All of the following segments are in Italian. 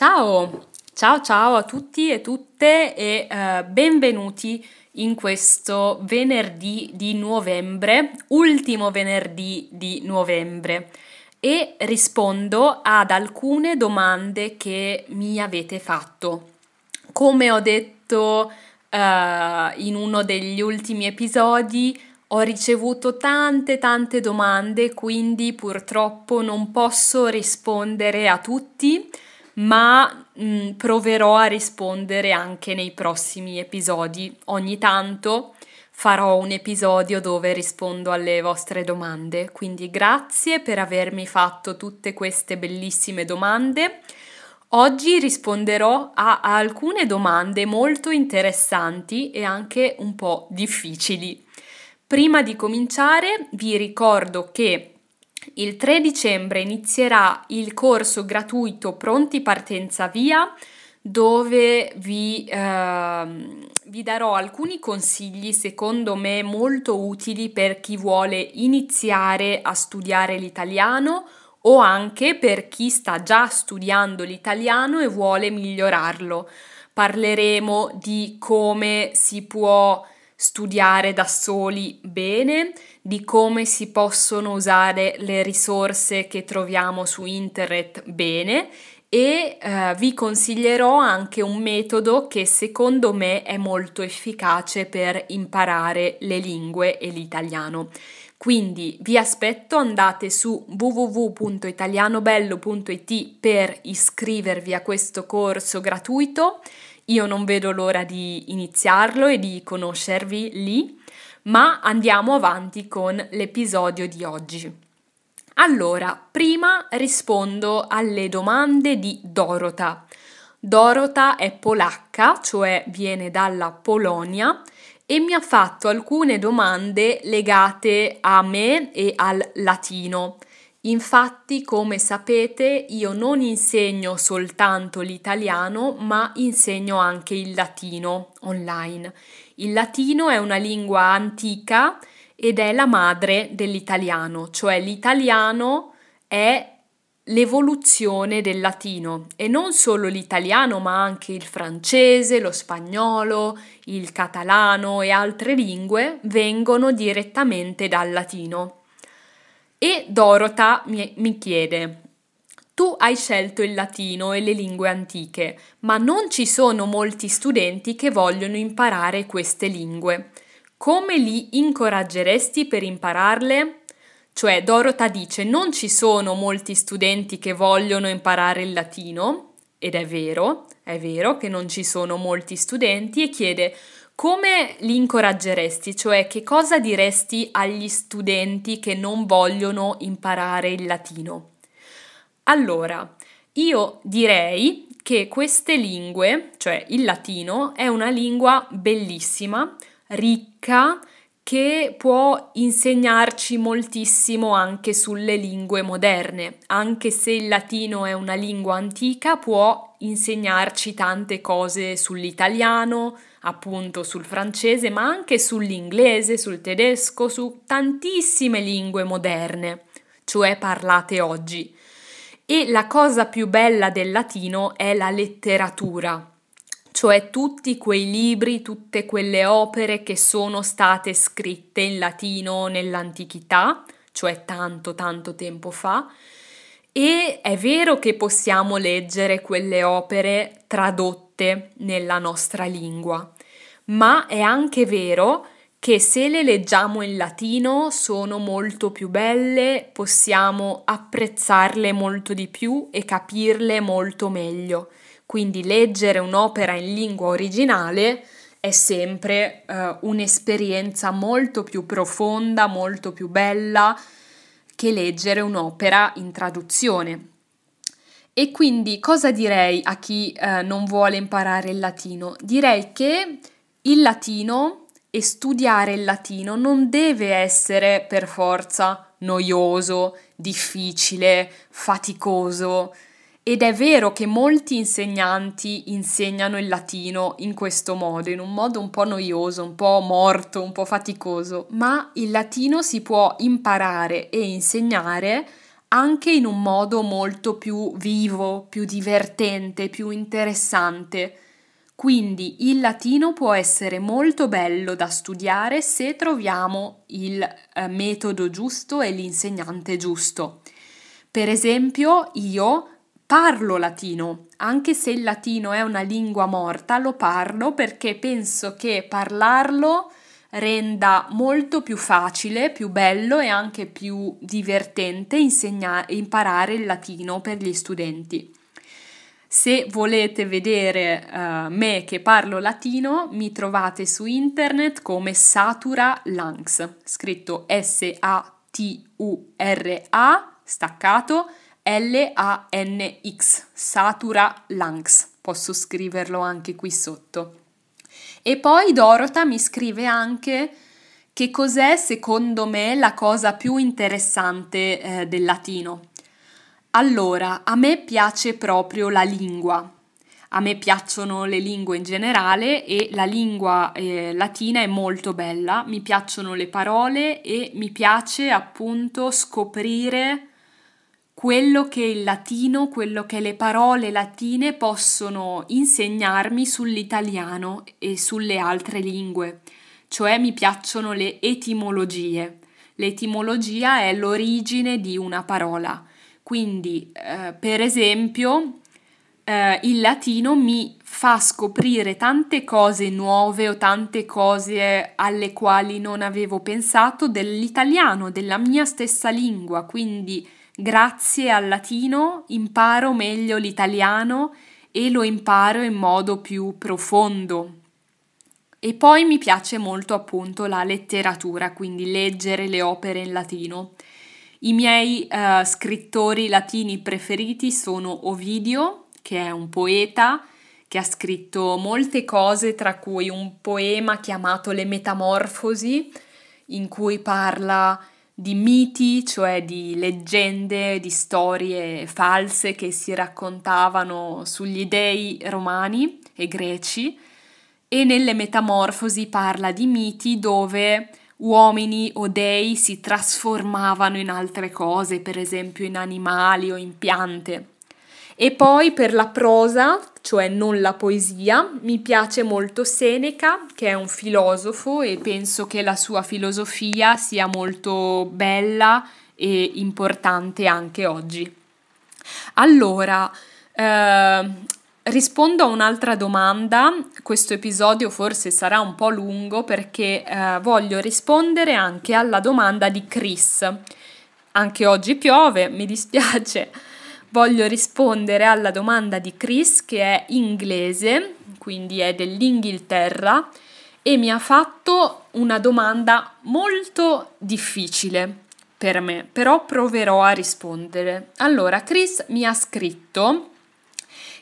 Ciao, ciao ciao a tutti e tutte e uh, benvenuti in questo venerdì di novembre, ultimo venerdì di novembre. E rispondo ad alcune domande che mi avete fatto. Come ho detto uh, in uno degli ultimi episodi, ho ricevuto tante tante domande, quindi purtroppo non posso rispondere a tutti, ma mh, mm, proverò a rispondere anche nei prossimi episodi. Ogni tanto farò un episodio dove rispondo alle vostre domande, quindi grazie per avermi fatto tutte queste bellissime domande. Oggi risponderò a alcune domande molto interessanti e anche un po' difficili. Prima di cominciare vi ricordo che il 3 dicembre inizierà il corso gratuito Pronti Partenza Via dove vi, eh, vi, darò alcuni consigli secondo me molto utili per chi vuole iniziare a studiare l'italiano o anche per chi sta già studiando l'italiano e vuole migliorarlo. Parleremo di come si può studiare da soli bene, di come si possono usare le risorse che troviamo su internet bene e eh, vi consiglierò anche un metodo che secondo me è molto efficace per imparare le lingue e l'italiano. Quindi vi aspetto, andate su www.italianobello.it per iscrivervi a questo corso gratuito io non vedo l'ora di iniziarlo e di conoscervi lì, ma andiamo avanti con l'episodio di oggi. Allora, prima rispondo alle domande di Dorota. Dorota è polacca, cioè viene dalla Polonia e mi ha fatto alcune domande legate a me e al latino. Infatti, come sapete, io non insegno soltanto l'italiano, ma insegno anche il latino online. Il latino è una lingua antica ed è la madre dell'italiano, cioè l'italiano è l'evoluzione del latino e non solo l'italiano ma anche il francese, lo spagnolo, il catalano e altre lingue vengono direttamente dal latino. E Dorota mi, chiede, tu hai scelto il latino e le lingue antiche, ma non ci sono molti studenti che vogliono imparare queste lingue. Come li incoraggeresti per impararle? Cioè, Dorota dice non ci sono molti studenti che vogliono imparare il latino, ed è vero, è vero che non ci sono molti studenti, e chiede come li incoraggeresti? Cioè, che cosa diresti agli studenti che non vogliono imparare il latino? Allora, io direi che queste lingue, cioè il latino, è una lingua bellissima, ricca, che può insegnarci moltissimo anche sulle lingue moderne. Anche se il latino è una lingua antica, può insegnarci tante cose sull'italiano, appunto sul francese, ma anche sull'inglese, sul tedesco, su tantissime lingue moderne, cioè parlate oggi. E la cosa più bella del latino è la letteratura, cioè tutti quei libri, tutte quelle opere che sono state scritte in latino nell'antichità, cioè tanto tanto tempo fa, e è vero che possiamo leggere quelle opere tradotte nella nostra lingua, ma è anche vero che se le leggiamo in latino sono molto più belle, possiamo apprezzarle molto di più e capirle molto meglio. Quindi leggere un'opera in lingua originale è sempre uh, un'esperienza molto più profonda, molto più bella che leggere un'opera in traduzione. E quindi cosa direi a chi eh, non vuole imparare il latino? Direi che il latino e studiare il latino non deve essere per forza noioso, difficile, faticoso. Ed è vero che molti insegnanti insegnano il latino in questo modo, in un modo un po' noioso, un po' morto, un po' faticoso, ma il latino si può imparare e insegnare anche in un modo molto più vivo, più divertente, più interessante. Quindi il latino può essere molto bello da studiare se troviamo il eh, metodo giusto e l'insegnante giusto. Per esempio, io parlo latino, anche se il latino è una lingua morta, lo parlo perché penso che parlarlo renda molto più facile, più bello e anche più divertente insegnare, imparare il latino per gli studenti. Se volete vedere uh, me che parlo latino, mi trovate su internet come Satura Lanx, scritto S-A-T-U-R-A, staccato, L-A-N-X, Satura Lanx. Posso scriverlo anche qui sotto. E poi Dorota mi scrive anche che cos'è secondo me la cosa più interessante eh, del latino. Allora, a me piace proprio la lingua. A me piacciono le lingue in generale e la lingua eh, latina è molto bella, mi piacciono le parole e mi piace appunto scoprire quello che il latino, quello che le parole latine possono insegnarmi sull'italiano e sulle altre lingue, cioè mi piacciono le etimologie. L'etimologia è l'origine di una parola, quindi eh, per esempio eh, il latino mi fa scoprire tante cose nuove o tante cose alle quali non avevo pensato dell'italiano, della mia stessa lingua, quindi Grazie al latino imparo meglio l'italiano e lo imparo in modo più profondo. E poi mi piace molto appunto la letteratura, quindi leggere le opere in latino. I miei uh, scrittori latini preferiti sono Ovidio, che è un poeta che ha scritto molte cose, tra cui un poema chiamato Le Metamorfosi, in cui parla di miti, cioè di leggende, di storie false che si raccontavano sugli dei romani e greci. E nelle Metamorfosi parla di miti dove uomini o dei si trasformavano in altre cose, per esempio in animali o in piante. E poi per la prosa, cioè non la poesia, mi piace molto Seneca, che è un filosofo e penso che la sua filosofia sia molto bella e importante anche oggi. Allora, eh, rispondo a un'altra domanda. Questo episodio forse sarà un po' lungo perché eh, voglio rispondere anche alla domanda di Chris. Anche oggi piove, mi dispiace voglio rispondere alla domanda di Chris che è inglese, quindi è dell'Inghilterra e mi ha fatto una domanda molto difficile per me, però proverò a rispondere. Allora, Chris mi ha scritto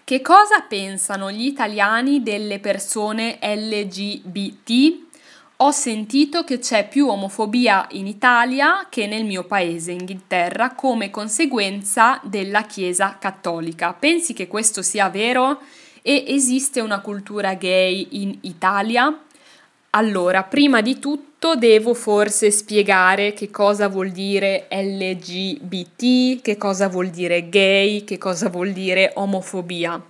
che cosa pensano gli italiani delle persone LGBT ho sentito che c'è più omofobia in Italia che nel mio paese, Inghilterra, come conseguenza della Chiesa cattolica. Pensi che questo sia vero? E esiste una cultura gay in Italia? Allora, prima di tutto devo forse spiegare che cosa vuol dire LGBT, che cosa vuol dire gay, che cosa vuol dire omofobia.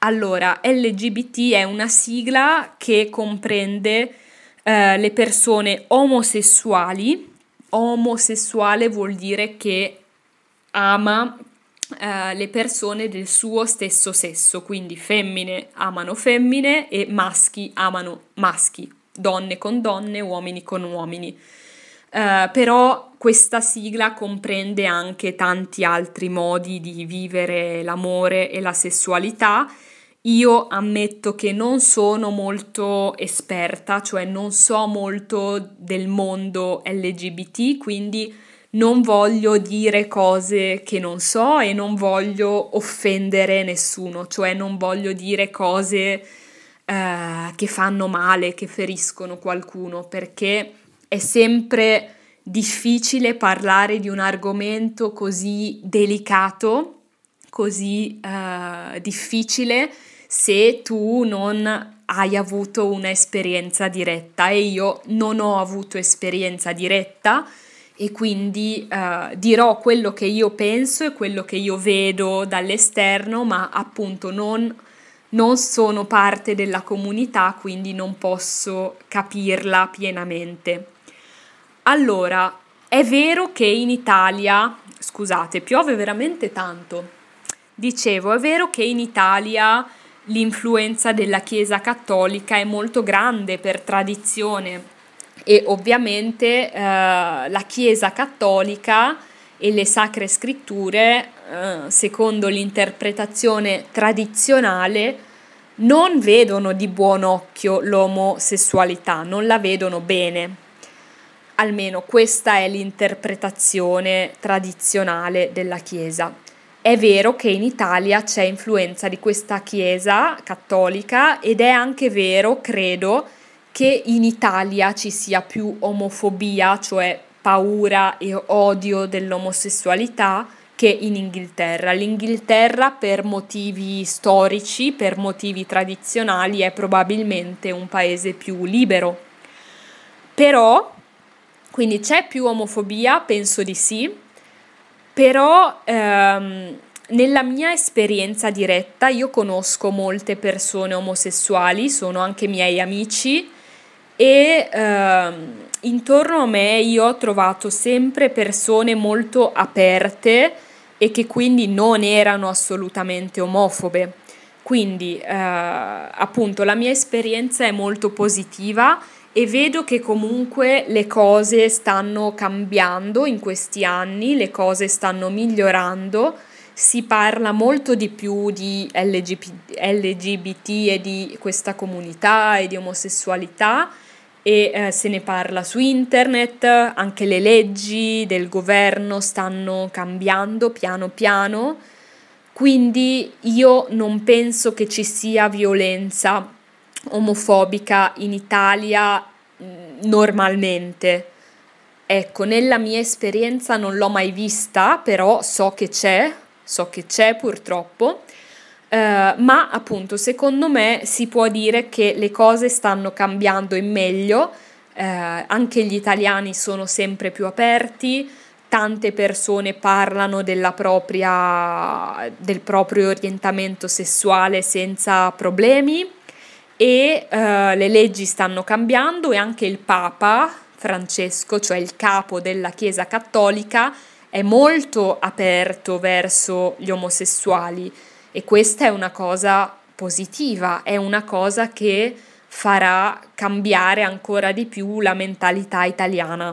Allora, LGBT è una sigla che comprende eh, le persone omosessuali. Omosessuale vuol dire che ama eh, le persone del suo stesso sesso, quindi femmine amano femmine e maschi amano maschi, donne con donne, uomini con uomini. Uh, però questa sigla comprende anche tanti altri modi di vivere l'amore e la sessualità io ammetto che non sono molto esperta, cioè non so molto del mondo LGBT, quindi non voglio dire cose che non so e non voglio offendere nessuno, cioè non voglio dire cose eh, che fanno male, che feriscono qualcuno, perché è sempre difficile parlare di un argomento così delicato, così eh, difficile se tu non hai avuto un'esperienza diretta. E io non ho avuto esperienza diretta e quindi uh, dirò quello che io penso e quello che io vedo dall'esterno, ma appunto non, non sono parte della comunità, quindi non posso capirla pienamente. Allora, è vero che in Italia, scusate, piove veramente tanto. Dicevo, è vero che in Italia l'influenza della Chiesa cattolica è molto grande per tradizione e ovviamente eh, la Chiesa cattolica e le sacre scritture, eh, secondo l'interpretazione tradizionale, non vedono di buon occhio l'omosessualità, non la vedono bene. Almeno questa è l'interpretazione tradizionale della Chiesa. È vero che in Italia c'è influenza di questa Chiesa cattolica ed è anche vero, credo, che in Italia ci sia più omofobia, cioè paura e odio dell'omosessualità, che in Inghilterra. L'Inghilterra per motivi storici, per motivi tradizionali, è probabilmente un paese più libero. Però, quindi c'è più omofobia, penso di sì, però ehm, nella mia esperienza diretta io conosco molte persone omosessuali, sono anche miei amici e eh, intorno a me io ho trovato sempre persone molto aperte e che quindi non erano assolutamente omofobe. Quindi eh, appunto la mia esperienza è molto positiva e vedo che comunque le cose stanno cambiando in questi anni, le cose stanno migliorando, si parla molto di più di LGBT, LGBT e di questa comunità e di omosessualità e eh, se ne parla su internet, anche le leggi del governo stanno cambiando piano piano, quindi io non penso che ci sia violenza omofobica in Italia mm, normalmente. Ecco, nella mia esperienza non l'ho mai vista, però so che c'è, so che c'è purtroppo Uh, ma appunto secondo me si può dire che le cose stanno cambiando in meglio, uh, anche gli italiani sono sempre più aperti, tante persone parlano propria, del proprio orientamento sessuale senza problemi e uh, le leggi stanno cambiando e anche il Papa Francesco, cioè il capo della Chiesa cattolica, è molto aperto verso gli omosessuali e questa è una cosa positiva, è una cosa che farà cambiare ancora di più la mentalità italiana.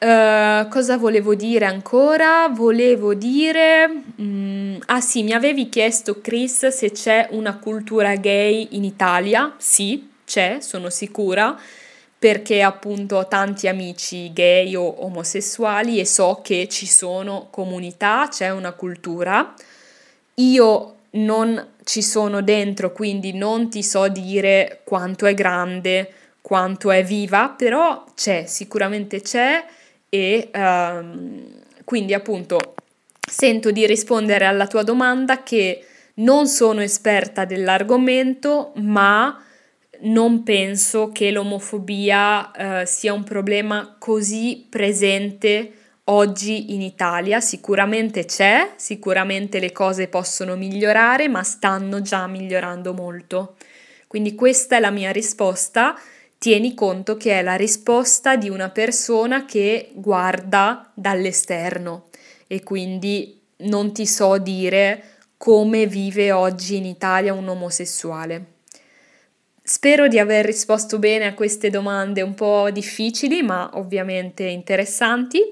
Uh, cosa volevo dire ancora? Volevo dire... Mm, ah sì, mi avevi chiesto Chris se c'è una cultura gay in Italia. Sì, c'è, sono sicura, perché appunto ho tanti amici gay o omosessuali e so che ci sono comunità, c'è una cultura. Io non ci sono dentro, quindi non ti so dire quanto è grande, quanto è viva, però c'è, sicuramente c'è e um, quindi appunto sento di rispondere alla tua domanda che non sono esperta dell'argomento, ma non penso che l'omofobia uh, sia un problema così presente oggi in Italia. Sicuramente c'è, sicuramente le cose possono migliorare, ma stanno già migliorando molto. Quindi questa è la mia risposta. Tieni conto che è la risposta di una persona che guarda dall'esterno e quindi non ti so dire come vive oggi in Italia un omosessuale. Spero di aver risposto bene a queste domande un po' difficili, ma ovviamente interessanti.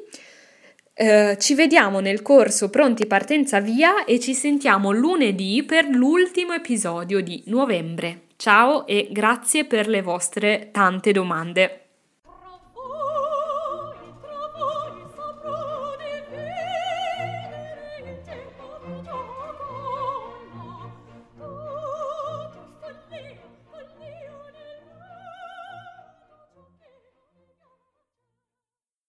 Eh, ci vediamo nel corso Pronti Partenza Via e ci sentiamo lunedì per l'ultimo episodio di novembre. Ciao e grazie per le vostre tante domande.